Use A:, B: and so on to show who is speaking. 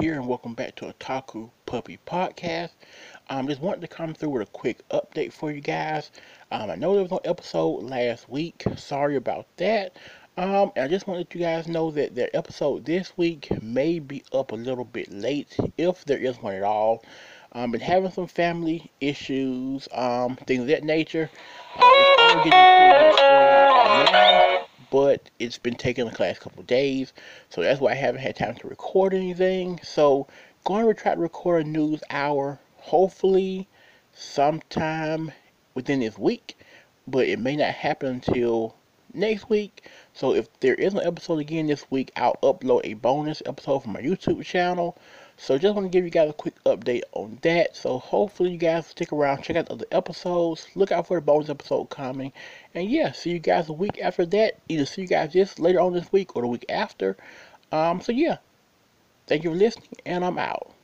A: here, and welcome back to Otaku Puppy Podcast. I um, just wanted to come through with a quick update for you guys. Um, I know there was no episode last week. Sorry about that. Um, I just wanted you guys know that the episode this week may be up a little bit late, if there is one at all. Um, been having some family issues, um, things of that nature. Uh, it's been taking the last couple days, so that's why I haven't had time to record anything. So, going to try to record a news hour, hopefully, sometime within this week, but it may not happen until next week. So, if there is an episode again this week, I'll upload a bonus episode from my YouTube channel. So just want to give you guys a quick update on that. So hopefully you guys stick around, check out the other episodes, look out for the bonus episode coming. And yeah, see you guys a week after that. Either see you guys this later on this week or the week after. Um, so yeah, thank you for listening, and I'm out.